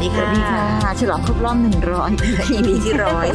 วัสดีสวัค่ะสดีค่ะ ฉลองครบรอบหนึ่งร้อย EP ที่ร้อย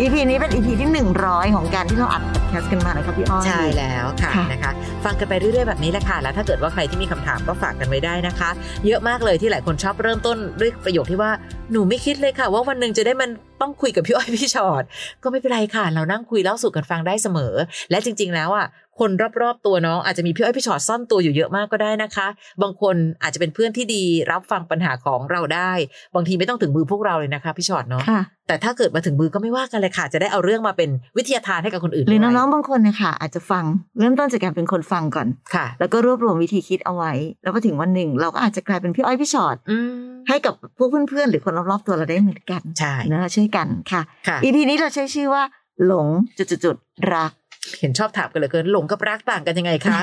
EP นี้เป็น EP ที่หนึ่งร้อยของการที่เราอัดพอดแคสต์กันมานะครับพี่อ้อยใช่แล้วค่ะค่ะนะคะ ฟังกันไปเรื่อยๆแบบนี้แหละค่ะ แล้วถ้าเกิดว่าใครที่มีคำถามก็ฝากกันไว้ได้นะคะ เยอะมากเลยที่หลายคนชอบเริ่มต้นด้วยประโยคที่ว่าหนูไม่คิดเลยค่ะ ว่าวันหนึ่งจะได้มันต้องคุยกับพี่อ้อยพี่ชอ็อตก็ไม่เป็นไรค่ะ เรานั่งคุยเล่าสู่กันฟังได้เสมอ และจริง ๆ แล้วอะคนรอบๆตัวน้องอาจจะมีพี่อ้อยพี่ชอ็อตซ่อนตัวอยู่เยอะมากก็ได้นะคะ บางคนอาจจะเป็นเพื่อนที่ดีรับฟังปัญหาของเราได้บางทีไม่ต้องถึงมือพวกเราเลยนะคะพี่ชอ็อตเนาะค่ะแต่ถ้าเกิดมาถึงมือก็ไม่ว่ากันเลยค่ะ จะได้เอาเรื่องมาเป็นวิทยาทานให้กับคนอื่นหรือด้วยน้องๆบางคนเนะคะอาจจะฟังเริ่มต้นจากการเป็นคนฟังก่อนค่ะ แล้วก็รวบรวมวิธีคิดเอาไว้ แล้วพอถึงวันหนึ่ง เราก็อาจจะกลายเป็นพี่อ้อยพี่ชอ็อตอืมให้กับพวกเพื่อนๆหรือคนรอบๆตัวเราได้เหมือนกันใช่นะช่วยกันค่ะค่ะ EP นี้เราใช้ชื่อว่า หลงจุดๆๆรัก เห็นชอบถามกันเหลยเกินหลงกับรักต่างกันยังไงคะ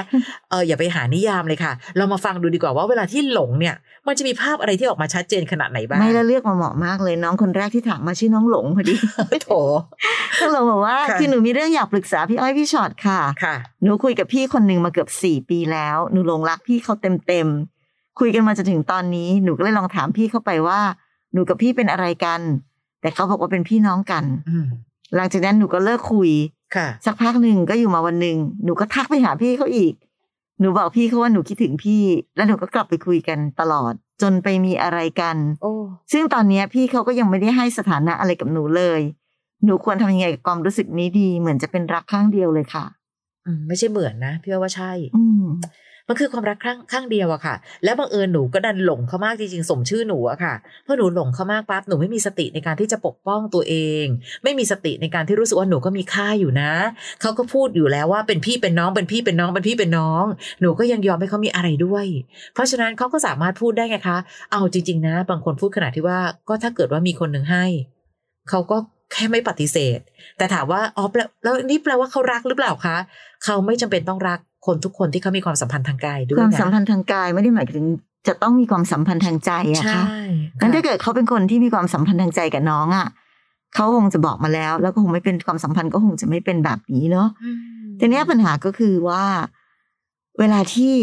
เอออย่าไปหานิยามเลยค่ะ เรามาฟังดูดีกว่าว่าเวลาที่หลงเนี่ย มันจะมีภาพอะไรที่ออกมาชัดเจนขนาดไหนบ้างไม่แล้วเลือกมาเหมาะมากเลยน้องคนแรกที่ถามมาชื่อน้องหลงพอดีโถน้องหลงบอกว่าค่ะคือหนูมีเรื่องอยากปรึกษาพี่อ้อยพี่ชอ็อตค่ะค่ะ หนูคุยกับพี่คนหนึ่งมาเกือบสี่ปีแล้วหนูหลงรักพี่เขาเต็มเต็มๆคุยกันมาจนถึงตอนนี้หนูก็เลยลองถามพี่เข้าไปว่า หนูกับพี่เป็นอะไรกัน แต่เขาบอกว่าเป็นพี่น้องกันอืมหลังจากนั้นหนูก็เลิกคุยค่ะ สักพักหนึ่งก็อยู่มาวันหนึ่งหนูก็ทักไปหาพี่เขาอีก หนูบอกพี่เขาว่าหนูคิดถึงพี่ แล้วหนูก็กลับไปคุยกันตลอด จนไปมีอะไรกันโอ้ซึ่งตอนเนี้ยพี่เขาก็ยังไม่ได้ให้สถานะอะไรกับหนูเลย หนูควรทำยังไงกับความรู้สึกนี้ดี เหมือนจะเป็นรักข้างเดียวเลยค่ะอืมไม่ใช่เหมือนนะพี่ว่าว่าใช่ อื มันคือความรักข้างข้างเดียวอะค่ะ แล้วบังเอิญหนูก็ดันหลงเขามากจริงๆสมชื่อหนูอะค่ะเพราะหนูหลงเขามากปั๊บหนูไม่มีสติในการที่จะปกป้องตัวเอง ไม่มีสติในการที่รู้สึกว่าหนูก็มีค่าอยู่นะเขาก็พูดอยู่แล้วว่าเป็นพี่เป็นน้องเป็นพี่เป็นน้องเป็นพี่เป็นน้อง หนูก็ยังยอมให้เขามีอะไรด้วย เพราะฉะนั้นเขาก็สามารถพูดได้ไงคะ เอาจริง ๆ นะ บางคนพูดขนาดที่ว่าก็ถ้าเกิดว่ามีคนหนึ่งให้เขาก็แค่ไม่ปฏิเสธ แต่ถามว่าอ๋อแลแล้วนี่แปลว่าเขารักหรือเปล่าคะเขาไม่จำเป็นต้องรัก คนทุกคนที่เขามีความสัมพันธ์ทางกายด้วยความนะสัมพันธ์ทางกายไม่ได้หมายถึงจะต้องมีความสัมพันธ์ทางใจอะใช่ค่ะงั้นถ้าเกิดเขาเป็นคนที่มีความสัมพันธ์ทางใจกับน้องอะเขาคงจะบอกมาแล้ว แล้วก็คงไม่เป็นความสัมพันธ์ก็คงจะไม่เป็นแบบนี้เนาะอืมทีเนี้ยปัญหาก็คือว่า เวลาที่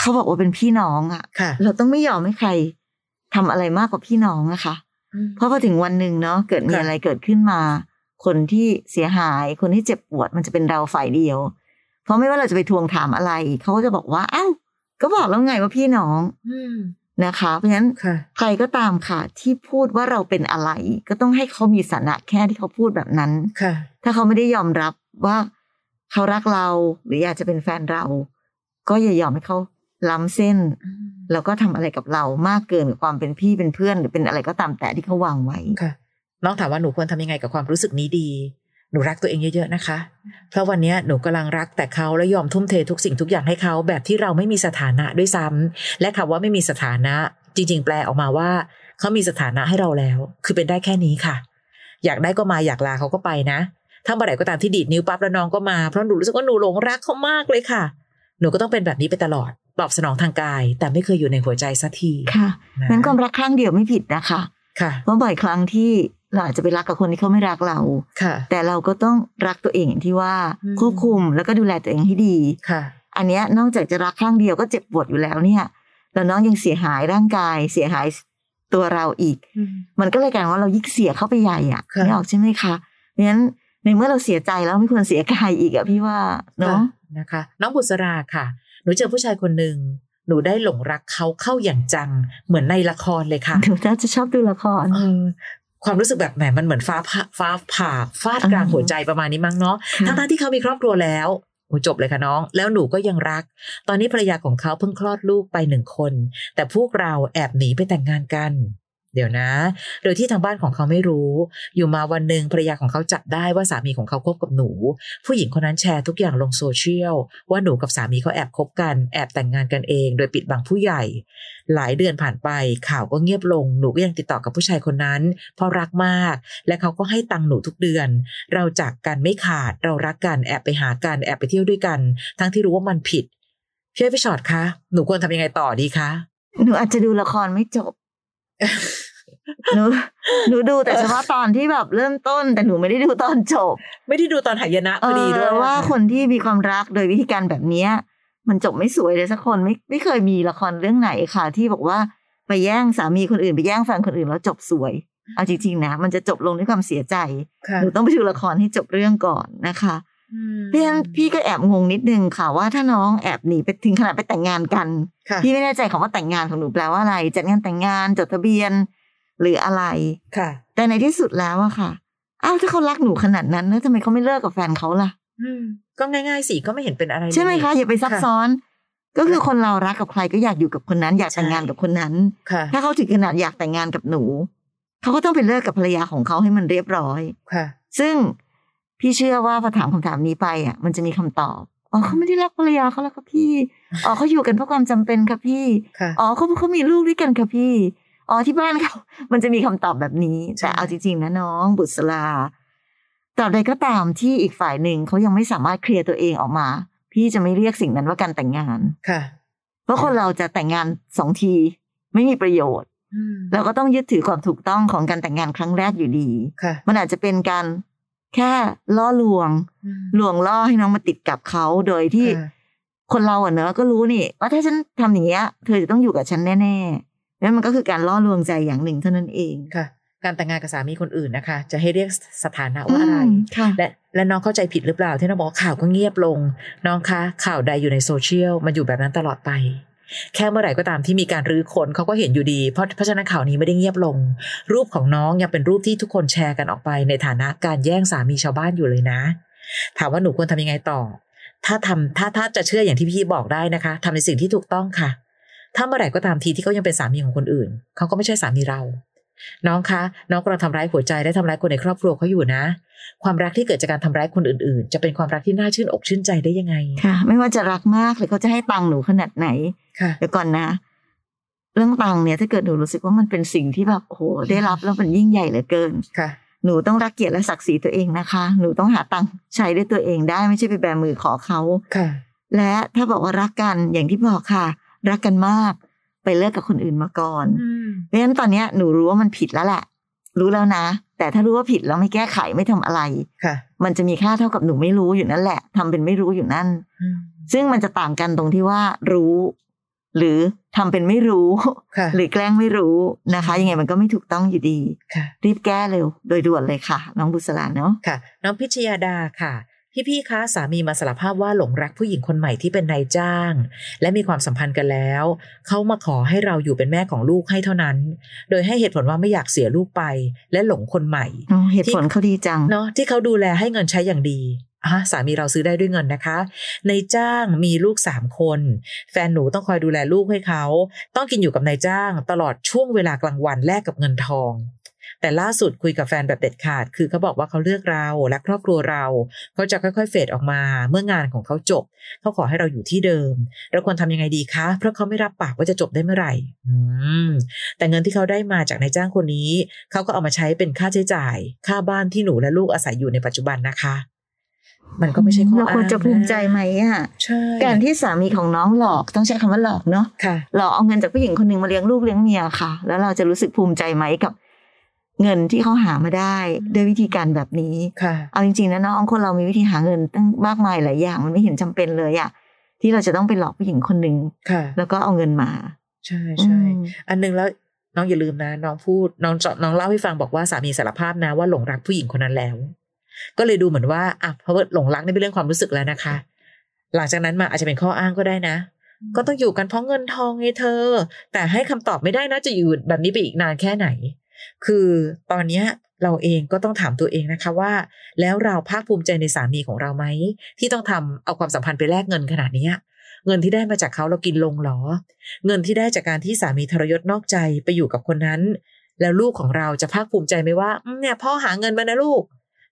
เขาบอกว่าเป็นพี่น้องอะค่ะเราต้องไม่ยอมให้ใครทำอะไรมากกว่าพี่น้องอะค่ะอืมเพราะพอถึงวันหนึ่งเนาะเกิดมีค่ะอะไรเกิดขึ้นมา คนที่เสียหาย คนที่เจ็บปวดมันจะเป็นเราฝ่ายเดียว เพราะไม่ว่าเราจะไปทวงถามอะไร เขาก็จะบอกว่าอ้าวก็บอกแล้วไงว่าพี่น้องอืมนะคะ เพราะฉะนั้นค่ะใครก็ตามค่ะ ที่พูดว่าเราเป็นอะไร ก็ต้องให้เขามีฐานะแค่ที่เขาพูดแบบนั้นค่ะ ถ้าเขาไม่ได้ยอมรับว่าเขารักเราหรืออยากจะเป็นแฟนเรา ก็อย่ายอมให้เขาล้ำเส้น แล้วก็ทำอะไรกับเรามากเกินกว่าความเป็นพี่เป็นเพื่อน หรือเป็นอะไรก็ตามแต่ที่เขาวางไว้ค่ะ น้องถามว่าหนูควรทำยังไงกับความรู้สึกนี้ดี หนูรักตัวเองเยอะๆนะคะ เพราะวันเนี้ยหนูกำลังรักแต่เขาและยอมทุ่มเททุกสิ่งทุกอย่างให้เขาแบบที่เราไม่มีสถานะด้วยซ้ำและคำว่าไม่มีสถานะ จริง ๆ แปลออกมาว่า เขามีสถานะให้เราแล้ว คือเป็นได้แค่นี้ค่ะ อยากได้ก็มาอยากลาเขาก็ไปนะ ถ้าเมื่อไหร่ก็ตามที่ดีดนิ้วปั๊บแล้วน้องก็มาเพราะหนูรู้สึกว่าหนูหลงรักเขามากเลยค่ะ หนูก็ต้องเป็นแบบนี้ไปตลอดตอบสนองทางกาย แต่ไม่เคยอยู่ในหัวใจสักทีค่ะนะนั้นความรักครั้งเดียวไม่ผิดนะคะค่ะเพราะบ่อยครั้งที่ เราอาจจะไปรักกับคนที่เขาไม่รักเราค่ะแต่เราก็ต้องรักตัวเองอย่างที่ว่าอืมควบคุมแล้วก็ดูแลตัวเองให้ดีค่ะ อันเนี้ยนอกจากจะรักครั้งเดียวก็เจ็บปวดอยู่แล้วเนี่ยแล้วน้องยังเสียหายร่างกายเสียหายตัวเราอีก มันก็เลยกลายเป็นว่าเรายิ่งเสียเข้าไปใหญ่อะค่ะไม่ออกใช่ไหมคะเพราะฉะนั้นในเมื่อเราเสียใจแล้วไม่ควรเสียกายอีกอะพี่ว่าเนาะนะคะ น้องบุษราค่ะ หนูเจอผู้ชายคนหนึ่งหนูได้หลงรักเขาเข้าอย่างจัง เหมือนในละครเลยค่ะหนูน่าจะชอบดูละครเออ ความรู้สึกแบบแหมมันเหมือนฟ้าผ่าฟ้าผ่าฟาดกลางอ่าหัวใจประมาณนี้มั้งเนาะค่ะทั้งๆที่เขามีครอบครัวแล้วโอ้จบเลยค่ะน้อง แล้วหนูก็ยังรัก ตอนนี้ภรรยาของเขาเพิ่งคลอดลูกไปหนึ่งคน แต่พวกเราแอบหนีไปแต่งงานกัน เดี๋ยวนะ โดยที่ทางบ้านของเขาไม่รู้ อยู่มาวันหนึ่งภรรยาของเขาจับได้ว่าสามีของเขาคบกับหนู ผู้หญิงคนนั้นแชร์ทุกอย่างลงโซเชียลว่าหนูกับสามีเขาแอบคบกันแอบแต่งงานกันเอง โดยปิดบังผู้ใหญ่ หลายเดือนผ่านไปข่าวก็เงียบลงหนูก็ยังติดต่อกับผู้ชายคนนั้น เพราะรักมาก และเขาก็ให้ตังค์หนูทุกเดือน เราจากกันไม่ขาดเรารักกันแอบไปหากันแอบไปเที่ยวด้วยกัน ทั้งที่รู้ว่ามันผิดพี่อ้อยพี่ชอตคะหนูควรทำยังไงต่อดีคะหนูอาจจะดูละครไม่จบ หนูหนูดูแต่เฉพาะตอนที่แบบเริ่มต้น แต่หนูไม่ได้ดูตอนจบ ไม่ได้ดูตอนหายนะพอดีด้วยเออว่าคนที่มีความรักโดยวิธีการแบบเนี้ย มันจบไม่สวยเลยสักคนไม่ไม่เคยมีละครเรื่องไหนค่ะ ที่บอกว่าไปแย่งสามีคนอื่นไปแย่งแฟนคนอื่นแล้วจบสวยเอาจริงๆนะมันจะจบลงด้วยความเสียใจค่ะหนูต้องไปดูละครให้จบเรื่องก่อนนะคะอืมเพราะฉะนั้นพี่ก็แอบงงนิดนึงค่ะว่าถ้าน้องแอบหนีไปถึงขนาดไปแต่งงานกันค่ะพี่ไม่แน่ใจคำว่าแต่งงานของหนูแปลว่าอะไร จัดงานแต่งงานจดทะเบียน หรืออะไรค่ะ แต่ในที่สุดแล้วอะค่ะอ้าวถ้าเขารักหนูขนาดนั้นแล้วทำไมเขาไม่เลิกกับแฟนเขาล่ะอืมก็ง่ายๆสิก็ไม่เห็นเป็นอะไรเลยใช่ไหมคะอย่าไปซับค่ะซ้อน ก็คือคนเรารักกับใครก็อยากอยู่กับคนนั้น อยากแต่งงานกับคนนั้นค่ะถ้าเขาถึงขนาดอยากแต่งงานกับหนู เขาก็ต้องไปเลิกกับภรรยาของเขาให้มันเรียบร้อยค่ะ ซึ่งพี่เชื่อว่าพอถามคำถามนี้ไปอะ มันจะมีคำตอบอ๋อเขาไม่ได้รักภรรยาเขาแล้วครับพี่อ๋อเขาอยู่กันเพราะความจำเป็นครับพี่ค่ะอ๋อเขาเขามีลูกด้วยกันครับพี่ อ๋อที่บ้านเขา มันจะมีคำตอบแบบนี้ใช่แต่เอาจริงๆนะน้อง บุษราตราบใดก็ตามที่อีกฝ่ายหนึ่งเขายังไม่สามารถเคลียร์ตัวเองออกมา พี่จะไม่เรียกสิ่งนั้นว่าการแต่งงานค่ะ เพราะคนเราจะแต่งงานสองที ไม่มีประโยชน์อืมเราก็ต้องยึดถือความถูกต้องของการแต่งงานครั้งแรกอยู่ดีค่ะมันอาจจะเป็นการแค่ล่อลวงอืมลวงล่อให้น้องมาติดกับเขาโดยที่ค่ะคนเราอะเนอะก็รู้นี่ว่าถ้าฉันทำอย่างเงี้ย เธอจะต้องอยู่กับฉันแน่ๆ นั่นมันก็คือการล่อลวงใจอย่างหนึ่งเท่านั้นเองค่ะ การแต่งงานกับสามีคนอื่นนะคะ จะให้เรียกสถานะว่าอะไรมค่ะและและน้องเข้าใจผิดหรือเปล่า ที่น้องบอกว่าข่าวก็เงียบลง น้องคะข่าวใดอยู่ในโซเชียลมันอยู่แบบนั้นตลอดไปแค่เมื่อไหร่ก็ตามที่มีการรื้อคนเขาก็เห็นอยู่ดี เพราะเพราะฉะนั้นข่าวนี้ไม่ได้เงียบลง รูปของน้องยังเป็นรูปที่ทุกคนแชร์กันออกไป ในฐานะการแย่งสามีชาวบ้านอยู่เลยนะ ถามว่าหนูควรทำยังไงต่อ ถ้าทำถ้าถ้าจะเชื่ออย่างที่พี่บอกได้นะคะทำในสิ่งที่ถูกต้องค่ะ ถ้าเมื่อไหร่ก็ตามทีที่เขายังเป็นสามีของคนอื่น เขาก็ไม่ใช่สามีเรา น้องคะ น้องกำลังทำร้ายหัวใจและทำร้ายคนในครอบครัวเขาอยู่นะ ความรักที่เกิดจากการทำร้ายคนอื่นๆ จะเป็นความรักที่น่าชื่นอกชื่นใจได้ยังไงค่ะ ไม่ว่าจะรักมากหรือเขาจะให้ตังค์หนูขนาดไหนค่ะเดี๋ยวก่อนนะ เรื่องตังค์เนี่ยถ้าเกิดหนูรู้สึกว่ามันเป็นสิ่งที่แบบโอ้โหได้รับแล้วมันยิ่งใหญ่เหลือเกินค่ะหนูต้องรักเกียรติและศักดิ์ศรีตัวเองนะคะ หนูต้องหาตังค์ใช้ด้วยตัวเองได้ไม่ใช่ไปแบมือขอเขาค่ะ และถ้าบอกว่ารักกันอย่างที่บอกค่ะ รักกันมาก ไปเลิกกับคนอื่นมาก่อนเพราะฉะนั้นตอนเนี้ยหนูรู้ว่ามันผิดแล้วแหละ รู้แล้วนะ แต่ถ้ารู้ว่าผิดแล้วไม่แก้ไขไม่ทำอะไรค่ะมันจะมีค่าเท่ากับหนูไม่รู้อยู่นั่นแหละทำเป็นไม่รู้อยู่นั่นอืมซึ่งมันจะต่างกันตรงที่ว่ารู้ หรือทำเป็นไม่รู้ค่ะหรือแกล้งไม่รู้นะคะ ยังไงมันก็ไม่ถูกต้องอยู่ดีค่ะรีบแก้เร็วโดยด่วนเลยค่ะ น้องบุษราเนาะค่ะ น้องพิชยาดาค่ะ พี่ๆคะสามีมาสารภาพว่าหลงรักผู้หญิงคนใหม่ที่เป็นนายจ้าง และมีความสัมพันธ์กันแล้วเขามาขอให้เราอยู่เป็นแม่ของลูกให้เท่านั้น โดยให้เหตุผลว่าไม่อยากเสียลูกไป และหลงคนใหม่อ๋อเหตุผลเขาดีจังเนาะที่เขาดูแลให้เงินใช้อย่างดีอะสามีเราซื้อได้ด้วยเงินนะคะ ในจ้างมีลูกสามคน แฟนหนูต้องคอยดูแลลูกให้เขา ต้องกินอยู่กับนายจ้าง ตลอดช่วงเวลากลางวันแลกกับเงินทอง แต่ล่าสุดคุยกับแฟนแบบเด็ดขาด คือเขาบอกว่าเขาเลือกเราและครอบครัวเราเขาจะค่อยๆเฟดออกมาเมื่องานของเขาจบเขาขอให้เราอยู่ที่เดิม เราควรทำยังไงดีคะ เพราะเขาไม่รับปากว่าจะจบได้เมื่อไหร่อืมแต่เงินที่เขาได้มาจากนายจ้างคนนี้เขาก็เอามาใช้เป็นค่าใช้จ่าย ค่าบ้านที่หนูและลูกอาศัยอยู่ในปัจจุบันนะคะมันก็ไม่ใช่ข้อเราควรจะอ้างนภูมิใจไหมอะใช่การที่สามีของน้องหลอกต้องใช้คำว่าหลอกเนาะค่ะหลอกเอาเงินจากผู้หญิงคนหนึ่งมาเลี้ยงลูกเลี้ยงเมียค่ะ แล้วเราจะรู้สึกภูมิใจไหมกับ เงินที่เขาหามาได้ด้วยวิธีการแบบนี้ค่ะเอาจริงๆนะน้องคนเรามีวิธีหาเงินตั้งมากมายหลายอย่างมันไม่เห็นจำเป็นเลยอะที่เราจะต้องไปหลอกผู้หญิงคนหนึ่งค่ะแล้วก็เอาเงินมา ใช่ใช่อืมอันหนึงแล้วน้องอย่าลืมนะ น้องพูดน้องจน้องเล่าให้ฟังบอกว่าสามีสารภาพนะว่าหลงรักผู้หญิงคนนั้นแล้ว ก็เลยดูเหมือนว่าอะเพราะว่าหลงรักนี่เป็นเรื่องความรู้สึกแล้วนะคะ หลังจากนั้นมาอาจจะเป็นข้ออ้างก็ได้นะ ก็ต้องอยู่กันเพราะเงินทองไงเธอ แต่ให้คำตอบไม่ได้นะจะอยู่แบบนี้ไปอีกนานแค่ไหน คือตอนนี้เราเองก็ต้องถามตัวเองนะคะว่า แล้วเราภาคภูมิใจในสามีของเราไหม ที่ต้องทำเอาความสัมพันธ์ไปแลกเงินขนาดนี้เงินที่ได้มาจากเขาเรากินลงหรอ เงินที่ได้จากการที่สามีทรยศนอกใจไปอยู่กับคนนั้น แล้วลูกของเราจะภาคภูมิใจไหมว่าเนี่ยพ่อหาเงินมานะลูก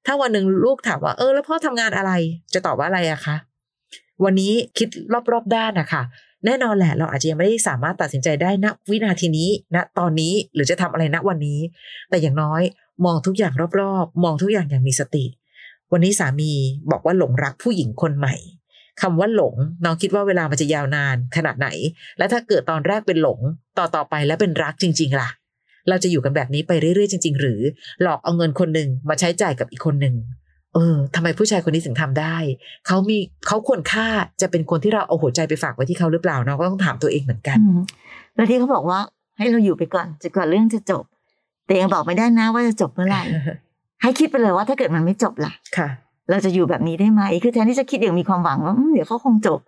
ถ้าวันหนึ่งลูกถามว่าเออแล้วพ่อทำงานอะไร จะตอบว่าอะไรอะคะวันนี้คิดรอบๆด้านนะคะ แน่นอนแหละเราอาจจะยังไม่ได้สามารถตัดสินใจได้ณวินาทีนี้ณตอนนี้หรือจะทำอะไรณวันนี้ แต่อย่างน้อยมองทุกอย่างรอบๆ มองทุกอย่างอย่างมีสติ วันนี้สามีบอกว่าหลงรักผู้หญิงคนใหม่คำว่าหลงน้องคิดว่าเวลามันจะยาวนานขนาดไหน และถ้าเกิดตอนแรกเป็นหลงต่อต่อไปแล้วเป็นรักจริง ๆ ล่ะ เราจะอยู่กันแบบนี้ไปเรื่อยๆจริง ๆ หรือ หลอกเอาเงินคนหนึ่งมาใช้จ่ายกับอีกคนหนึ่ง เออทำไมผู้ชายคนนี้ถึงทำได้ เขามีเขาควรค่าจะเป็นคนที่เราเอาหัวใจไปฝากไว้ที่เขาหรือเปล่าน้องก็ต้องถามตัวเองเหมือนกันอืมแล้วที่เขาบอกว่าให้เราอยู่ไปก่อนจนกว่าเรื่องจะจบ แต่ยังบอกไม่ได้นะว่าจะจบเมื่อไหร่ให้คิดไปเลยว่าถ้าเกิดมันไม่จบล่ะค่ะ เราจะอยู่แบบนี้ได้ไหมคือแทนที่จะคิดอย่างมีความหวังว่าอืมเดี๋ยวเขาคงจบ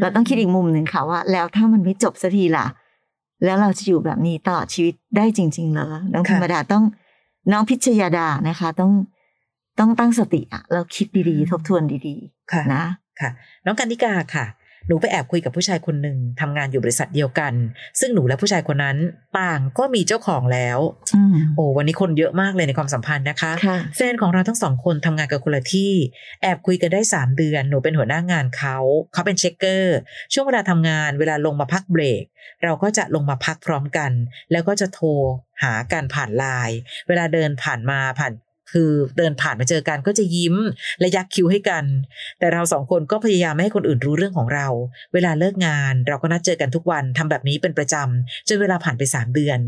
เราต้องคิดอีกมุมหนึ่งค่ะว่า แล้วถ้ามันไม่จบสักทีล่ะ แล้วเราจะอยู่แบบนี้ตลอดชีวิตได้จริง ๆ เหรอน้องค่ะธรรมดาต้องน้องพิชยาดานะคะ ต้อง ต้องตั้งสติอะแล้วคิดดีๆ ทบทวนดีค่ะๆนะค่ะ น้องกันนิกาค่ะ หนูไปแอบคุยกับผู้ชายคนหนึ่งทำงานอยู่บริษัทเดียวกัน ซึ่งหนูและผู้ชายคนนั้นต่างก็มีเจ้าของแล้วอืมโอ้วันนี้คนเยอะมากเลยในความสัมพันธ์นะคะค่ะแฟนของเราทั้งสองคนทำงานกับคนละที่ แอบคุยกันได้สามเดือน หนูเป็นหัวหน้างานเขาเขาเป็นเช็คเกอร์ ช่วงเวลาทำงานเวลาลงมาพักเบรก เราก็จะลงมาพักพร้อมกัน แล้วก็จะโทรหากันผ่านไลน์เวลาเดินผ่านมาผ่าน คือเดินผ่านมาเจอกันก็จะยิ้มและยักคิ้วให้กัน แต่เราสองคนก็พยายามไม่ให้คนอื่นรู้เรื่องของเรา เวลาเลิกงาน เราก็นัดเจอกันทุกวันทำแบบนี้เป็นประจำจนเวลาผ่านไปสามเดือน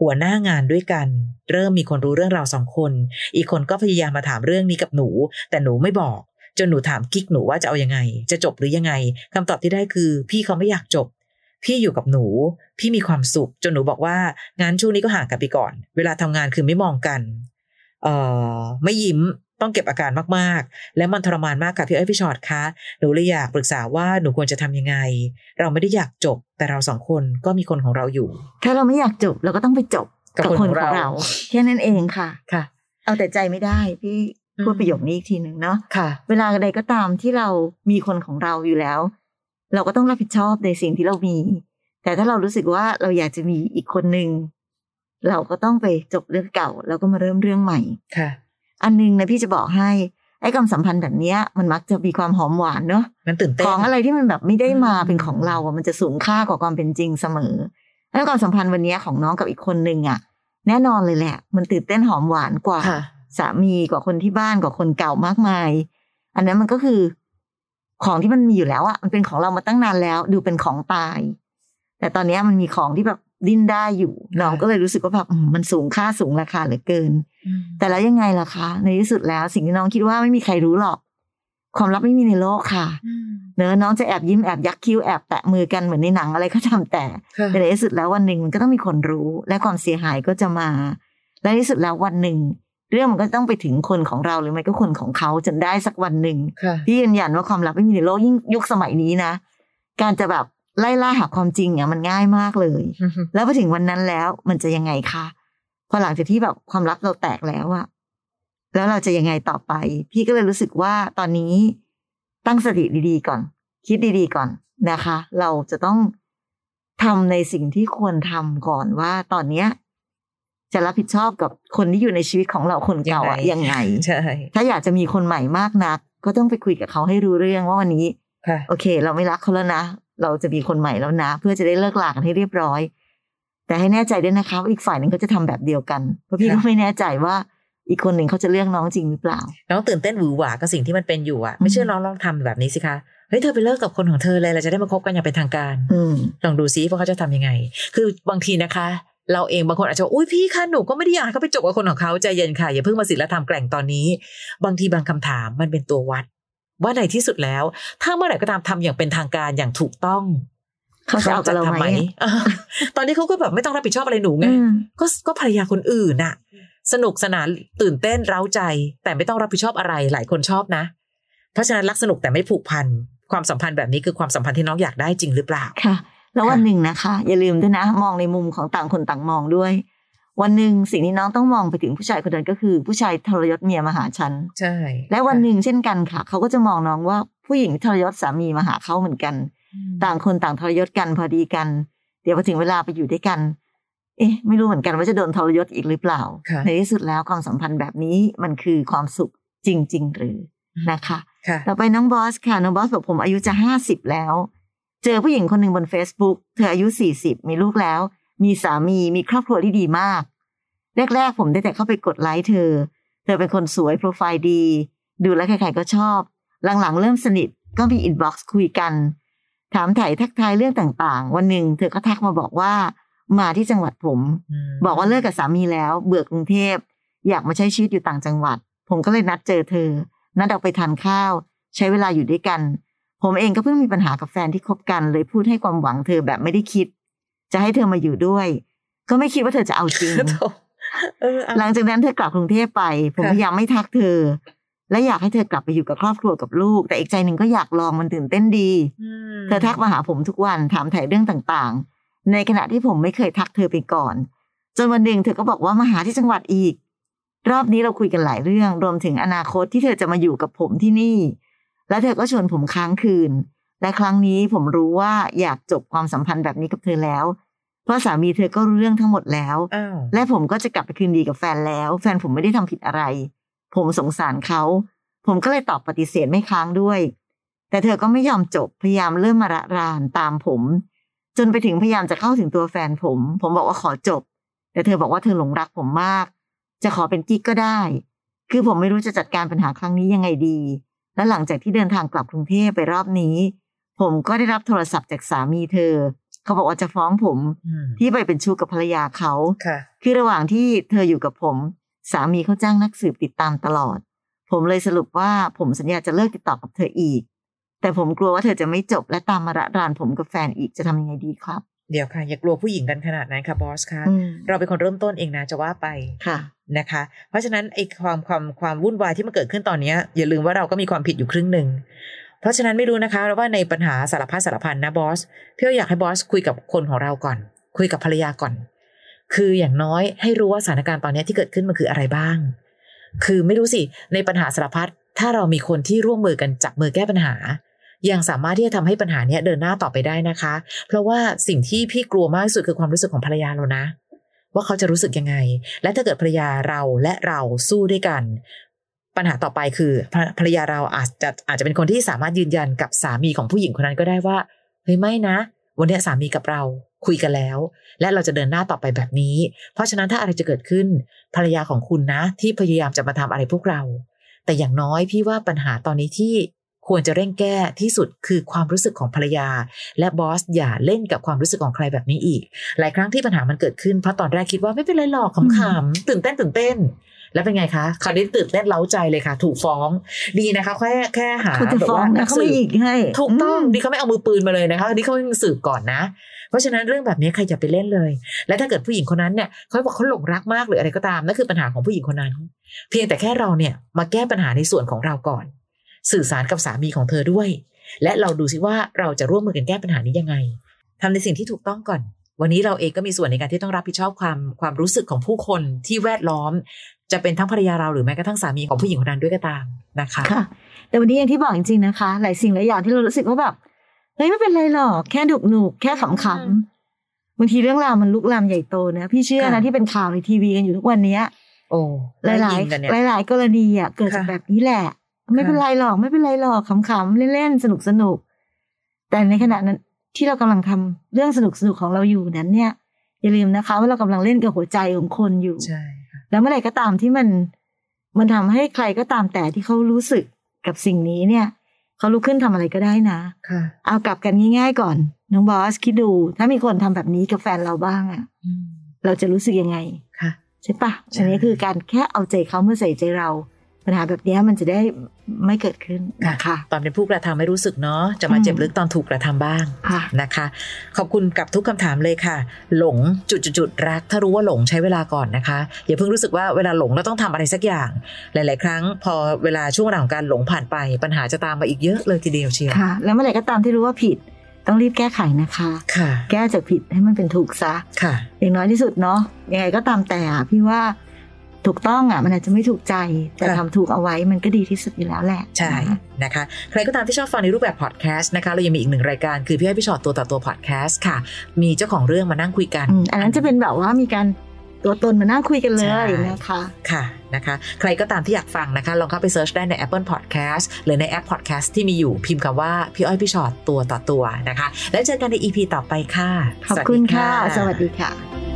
หัวหน้างานด้วยกัน เริ่มมีคนรู้เรื่องเราสองคน อีกคนก็พยายามมาถามเรื่องนี้กับหนู แต่หนูไม่บอกจนหนูถามกิ๊กหนูว่าจะเอายังไง จะจบหรือยังไงคำตอบที่ได้คือ พี่เขาไม่อยากจบ พี่อยู่กับหนู พี่มีความสุข จนหนูบอกว่างั้นช่วงนี้ก็ห่างกันไปก่อน เวลาทำงานคือไม่มองกัน เอ่อไม่ยิ้มต้องเก็บอาการมากๆ และมันทรมานมากค่ะพี่เอ้ยพี่ชอตคะหนูเลยอยากปรึกษาว่าหนูควรจะทำยังไง เราไม่ได้อยากจบ แต่เราสองคนก็มีคนของเราอยู่ ถ้าเราไม่อยากจบเราก็ต้องไปจบกับกับคนคนของของเราเราแค่นั้นเองค่ะค่ะ เอาแต่ใจไม่ได้พี่พูดอืมประโยคนี้อีกทีหนึ่งเนาะค่ะ เวลาใดก็ตามที่เรามีคนของเราอยู่แล้ว เราก็ต้องรับผิดชอบในสิ่งที่เรามี แต่ถ้าเรารู้สึกว่าเราอยากจะมีอีกคนหนึ่ง เราก็ต้องไปจบเรื่องเก่า แล้วก็มาเริ่มเรื่องใหม่ค่ะ อันหนึงนะพี่จะบอกให้ไอ้ความสัมพันธ์แบบเนี้ยมันมักจะมีความหอมหวานเนาะมันตื่นเต้นของอะไรที่มันแบบไม่ได้มาอืมเป็นของเราอะมันจะสูงค่ากว่าความเป็นจริงเสมอแล้วความสัมพันธ์วันเนี้ยของน้องกับอีกคนหนึ่งอะแน่นอนเลยแหละ มันตื่นเต้นหอมหวานกว่าค่ะสามีกว่าคนที่บ้านกว่าคนเก่ามากมาย อันนั้นมันก็คือ ของที่มันมีอยู่แล้วอะมันเป็นของเรามาตั้งนานแล้ว ดูเป็นของตาย แต่ตอนเนี้ยมันมีของที่แบบ ดิ้นได้อยู่น้องก็เลยรู้สึกว่าแบบอืมมันสูงค่าสูงราคาเหลือเกิน แต่แล้วยังไงล่ะคะ ในที่สุดแล้ว สิ่งที่น้องคิดว่าไม่มีใครรู้หรอก ความลับไม่มีในโลกค่ะ เนอะน้องจะแอบยิ้มแอบยักคิ้วแอบแตะมือกันเหมือนในหนังอะไรก็ทำแต่ค่ะแต่ในที่สุดแล้ววันหนึ่งมันก็ต้องมีคนรู้ และความเสียหายก็จะมา และในที่สุดแล้ววันหนึ่ง เรื่องมันก็ต้องไปถึงคนของเราหรือไม่ก็คนของเขาจนได้สักวันหนึ่งค่ะพี่ยืนยันว่าความลับไม่มีในโลกยิ่งยุคสมัยนี้นะการจะแบบ ไล่ล่าหาความจริงเนี่ยมันง่ายมากเลย แล้วพอถึงวันนั้นแล้วมันจะยังไงคะพอหลังจากที่แบบความลับเราแตกแล้วอะแล้วเราจะยังไงต่อไป พี่ก็เลยรู้สึกว่าตอนนี้ตั้งสติดีๆก่อน คิดดีๆก่อนนะคะ เราจะต้องทำในสิ่งที่ควรทำก่อนว่าตอนเนี้ยจะรับผิดชอบกับคนที่อยู่ในชีวิตของเราคนเก่าอะยังไงใช่ถ้าอยากจะมีคนใหม่มากนัก ก็ต้องไปคุยกับเขาให้รู้เรื่องว่าวันนี้ค่ะโอเค เราไม่รักเขาแล้วนะ เราจะมีคนใหม่แล้วนะ เพื่อจะได้เลิกลากันให้เรียบร้อย แต่ให้แน่ใจด้วยนะคะว่าอีกฝ่ายหนึ่งเขาจะทำแบบเดียวกัน เพราะพี่ค่ะก็ไม่แน่ใจว่าอีกคนหนึ่งเขาจะเลือกน้องจริงหรือเปล่า น้องตื่นเต้นหวือหวากับสิ่งที่มันเป็นอยู่อะ ไม่เชื่อน้องลองทำแบบนี้สิคะเฮ้ยเธอไปเลิกกับคนของเธอเลยเราจะได้มาคบกันอย่างเป็นทางการอืมลองดูซิว่าเขาจะทำยังไง คือบางทีนะคะ เราเองบางคนอาจจะว่าอุ้ยพี่คะหนูก็ไม่ได้อยากให้เขาไปจบกับคนของเขาใจเย็นค่ะอย่าเพิ่งมาศิลธรรมแกล่งตอนนี้ บางทีบางคำถามมันเป็นตัววัด ว่าในที่สุดแล้ว ถ้าเมื่อไหร่ก็ตามทำอย่างเป็นทางการอย่างถูกต้องเขาจะเอากับเราไหมอะตอนนี้เขาก็แบบไม่ต้องรับผิดชอบอะไรหนูไงอืมก็ก็ภรรยาคนอื่นน่ะ สนุกสนานตื่นเต้นเร้าใจ แต่ไม่ต้องรับผิดชอบอะไรหลายคนชอบนะ เพราะฉะนั้นรักสนุกแต่ไม่ผูกพันความสัมพันธ์แบบนี้คือความสัมพันธ์ที่น้องอยากได้จริงหรือเปล่าค่ะ แล้วค่ะวันหนึ่งนะคะ อย่าลืมด้วยนะ มองในมุมของต่างคนต่างมองด้วย วันหนึ่งสิ่งที่น้องต้องมองไปถึงผู้ชายคนนั้นก็คือ ผู้ชายทรยศเมียมาหาฉันใช่และวันหนึ่งเช่นกันค่ะ เขาก็จะมองน้องว่าผู้หญิงทรยศสามีมาหาเขาเหมือนกัน ต่างคนต่างทรยศกันพอดีกัน เดี๋ยวพอถึงเวลาไปอยู่ด้วยกัน เอ๊ะ ไม่รู้เหมือนกันว่าจะโดนทรยศอีกหรือเปล่าค่ะในที่สุดแล้วความสัมพันธ์แบบนี้มันคือความสุขจริง ๆ หรือนะคะค่ะต่อไปน้องบอสค่ะน้องบอสบอกผมอายุจะห้าสิบแล้ว เจอผู้หญิงคนหนึ่งบน Facebook เธออายุสี่สิบมีลูกแล้ว มีสามีมีครอบครัวที่ดีมาก แรกๆ ผมได้แต่เข้าไปกดไลค์เธอ เธอเป็นคนสวยโปรไฟล์ดี ดูแล้วใครๆก็ชอบ หลังๆ เริ่มสนิทก็มี inbox คุยกัน ถามไถ่ทักทายเรื่องต่างๆ วันหนึ่งเธอก็ทักมาบอกว่า มาที่จังหวัดผมบอกว่าเลิกกับสามีแล้ว เบื่อกรุงเทพอยากมาใช้ชีวิตอยู่ต่างจังหวัด ผมก็เลยนัดเจอเธอ นัดออกไปทานข้าว ใช้เวลาอยู่ด้วยกัน ผมเองก็เพิ่งมีปัญหากับแฟนที่คบกัน เลยพูดให้ความหวังเธอแบบไม่ได้คิด จะให้เธอมาอยู่ด้วย ก็ไม่คิดว่าเธอจะเอาจริงโถ่เออเอาหลังจากนั้นเธอกลับกรุงเทพไป ผมค่ะพยายามไม่ทักเธอ และอยากให้เธอกลับไปอยู่กับครอบครัวกับลูก แต่อีกใจหนึ่งก็อยากลองมันตื่นเต้นดีมเธอทักมาหาผมทุกวันถามถ่ายเรื่องต่างๆ ในขณะที่ผมไม่เคยทักเธอไปก่อนจนวันหนึ่งเธอก็บอกว่ามาหาที่จังหวัดอีก รอบนี้เราคุยกันหลายเรื่อง รวมถึงอนาคตที่เธอจะมาอยู่กับผมที่นี่ และเธอก็ชวนผมค้างคืน และครั้งนี้ผมรู้ว่าอยากจบความสัมพันธ์แบบนี้กับเธอแล้ว เพราะสามีเธอก็รู้เรื่องทั้งหมดแล้วอ้าวและผมก็จะกลับไปคืนดีกับแฟนแล้ว แฟนผมไม่ได้ทำผิดอะไร ผมสงสารเขา ผมก็เลยตอบปฏิเสธไม่ค้างด้วย แต่เธอก็ไม่ยอมจบพยายามเริ่มมาระรานตามผม จนไปถึงพยายามจะเข้าถึงตัวแฟนผม ผมบอกว่าขอจบ แต่เธอบอกว่าเธอหลงรักผมมาก จะขอเป็นกิ๊กก็ได้ คือผมไม่รู้จะจัดการปัญหาครั้งนี้ยังไงดี และหลังจากที่เดินทางกลับกรุงเทพไปรอบนี้ ผมก็ได้รับโทรศัพท์จากสามีเธอ เขาบอกว่าจะฟ้องผมอืมที่ไปเป็นชู้กับภรรยาเขาค่ะคือระหว่างที่เธออยู่กับผม สามีเขาจ้างนักสืบติดตามตลอด ผมเลยสรุปว่าผมสัญญาจะเลิกติดต่อกับเธออีก แต่ผมกลัวว่าเธอจะไม่จบและตามมาระรานผมกับแฟนอีกจะทำยังไงดีครับ เดี๋ยวค่ะ อย่ากลัวผู้หญิงกันขนาดนั้นค่ะบอสค่ะอืมเราเป็นคนเริ่มต้นเองนะจะว่าไปค่ะนะคะ เพราะฉะนั้นไอ้ความความความวุ่นวายที่มันเกิดขึ้นตอนเนี้ยอย่าลืมว่าเราก็มีความผิดอยู่ครึ่งหนึ่ง เพราะฉะนั้นไม่รู้นะคะว่าในปัญหาสารพัดสารพันนะบอสพี่อยากให้บอสคุยกับคนของเราก่อน คุยกับภรรยาก่อน คืออย่างน้อยให้รู้ว่าสถานการณ์ตอนนี้ที่เกิดขึ้นมันคืออะไรบ้าง คือไม่รู้สิในปัญหาสารพัดถ้าเรามีคนที่ร่วมมือกันจับมือแก้ปัญหายังสามารถที่จะทำให้ปัญหานี้เดินหน้าต่อไปได้นะคะ เพราะว่าสิ่งที่พี่กลัวมากที่สุดคือความรู้สึกของภรรยาเรานะ ว่าเขาจะรู้สึกยังไง และถ้าเกิดภรรยาเราและเราสู้ด้วยกัน ปัญหาต่อไปคือภรภรรยาเราอาจจะอาจจะเป็นคนที่สามารถยืนยันกับสามีของผู้หญิงคนนั้นก็ได้ว่าเฮ้ยไม่นะ วันเนี้ยสามีกับเราคุยกันแล้ว และเราจะเดินหน้าต่อไปแบบนี้ เพราะฉะนั้นถ้าอะไรจะเกิดขึ้น ภรรยาของคุณนะ ที่พยายามจะมาทำอะไรพวกเรา แต่อย่างน้อยพี่ว่าปัญหาตอนนี้ที่ควรจะเร่งแก้ที่สุดคือความรู้สึกของภรรยา และบอสอย่าเล่นกับความรู้สึกของใครแบบนี้อีก หลายครั้งที่ปัญหามันเกิดขึ้นเพราะตอนแรกคิดว่าไม่เป็นไรหรอกขำๆตื่นเต้นตื่นเต้น แล้วเป็นไงคะคราวนี้ตื่นเต้นเล้าใจเลยค่ะ ถูกฟ้อง ดีนะคะ แค่แค่หาเขาจะแบบฟ้องว่านะนักเขาสืไม่บอีกให้ถูกต้องมดีเขาไม่เอามือปืนมาเลยนะคะอันนี้เขายังสืบก่อนนะเพราะฉะนั้นเรื่องแบบนี้ใครอย่าไปเล่นเลย และถ้าเกิดผู้หญิงคนนั้นเนี่ยเขาบอกเขาหลงรักมากหรืออะไรก็ตามนั่นคือปัญหาของผู้หญิงคนนั้น เพียงแต่แค่เราเนี่ยมาแก้ปัญหาในส่วนของเราก่อน สื่อสารกับสามีของเธอด้วย และเราดูซิว่าเราจะร่วมมือกันแก้ปัญหานี้ยังไงทำในสิ่งที่ถูกต้องก่อน วันนี้เราเองก็มีส่วนในการที่ต้องรับผิดชอบความความรู้สึกของผู้คนที่แวดล้อม จะเป็นทั้งภรรยาเราหรือแม้กระทั่งสามีของผู้หญิงคนนั้นด้วยก็ตามนะคะค่ะ แต่วันนี้อย่างที่บอกจริงๆนะคะ หลายสิ่งหลายอย่างที่เรารู้สึกว่าแบบเฮ้ยไม่เป็นไรหรอกแค่ดุกหนุกแค่ขำๆบางทีเรื่องราวมันลุกลามใหญ่โตนะพี่เชื่อนะค่ะที่เป็นข่าวในทีวีกันอยู่ทุกวันเนี้ย โอ้หลายหลายยิงกันเนี่ยหลายหลายๆกรณีอะเกิดจากค่ะแบบนี้แหละ ไม่เป็นไรหรอกไม่เป็นไรหรอกขำๆเล่นๆสนุกสนุกๆแต่ในขณะนั้นที่เรากำลังทำเรื่องสนุกสนุกๆของเราอยู่นั้นเนี่ย อย่าลืมนะคะ ว่าเรากำลังเล่นกับหัวใจของคนอยู่ใช่ค่ะ แล้วเมื่อไหร่ก็ตามที่มันมันทำให้ใครก็ตามแต่ที่เขารู้สึกกับสิ่งนี้เนี่ยเขาลุกขึ้นทำอะไรก็ได้นะค่ะ เอากลับกันง่าย ๆ ก่อน น้องบอสคิดดู ถ้ามีคนทำแบบนี้กับแฟนเราบ้างอะอืมเราจะรู้สึกยังไงค่ะ ใช่ปะใช่อันนี้คือการแค่เอาใจเขาเมื่อใส่ใจเรา ปัญหาแบบนี้มันจะได้ไม่เกิดขึ้นนะคะตอนเป็นผู้กระทำไม่รู้สึกเนาะจะมาอืมเจ็บลึกตอนถูกกระทำบ้างค่ะนะคะ ขอบคุณกับทุกคำถามเลยค่ะ หลงจุดจุดจุดๆๆรัก ถ้ารู้ว่าหลงใช้เวลาก่อนนะคะ อย่าเพิ่งรู้สึกว่าเวลาหลงเราต้องทำอะไรสักอย่าง หลาย ๆ ครั้ง พอเวลาช่วงเวลาของการหลงผ่านไปปัญหาจะตามมาอีกเยอะเลยทีเดียวเชียวค่ะ แล้วเมื่อไหร่ก็ตามที่รู้ว่าผิดต้องรีบแก้ไขนะคะ ค่ะ แก้จากผิดให้มันเป็นถูกซะ ค่ะ อย่างน้อยที่สุดเนาะ ยังไงก็ตามแต่อะพี่ว่า ถูกต้องอะมันอาจจะไม่ถูกใจ แต่ค่ะทำถูกเอาไว้มันก็ดีที่สุดอยู่แล้วแหละ ใช่นะคะนะคะ ใครก็ตามที่ชอบฟังในรูปแบบพอดแคสต์นะคะเรายังมีอีกหนึ่งรายการคือพี่อ้อยพี่ฉอดตัวต่อตัวพอดแคสต์ค่ะ มีเจ้าของเรื่องมานั่งคุยกันอืมอันนั้นจะเป็นแบบว่ามีการตัวตนมานั่งคุยกันเลยใช่นะคะค่ะนะคะ ใครก็ตามที่อยากฟังนะคะ ลองเข้าไป search ได้ใน Apple Podcast หรือในแอป Podcast ที่มีอยู่พิมพ์คำว่า พี่อ้อยพี่ฉอดตัวต่อตัวนะคะ แล้วเจอกันใน EP ต่อไปค่ะ ขอบคุณค่ะ สวัสดีค่ะ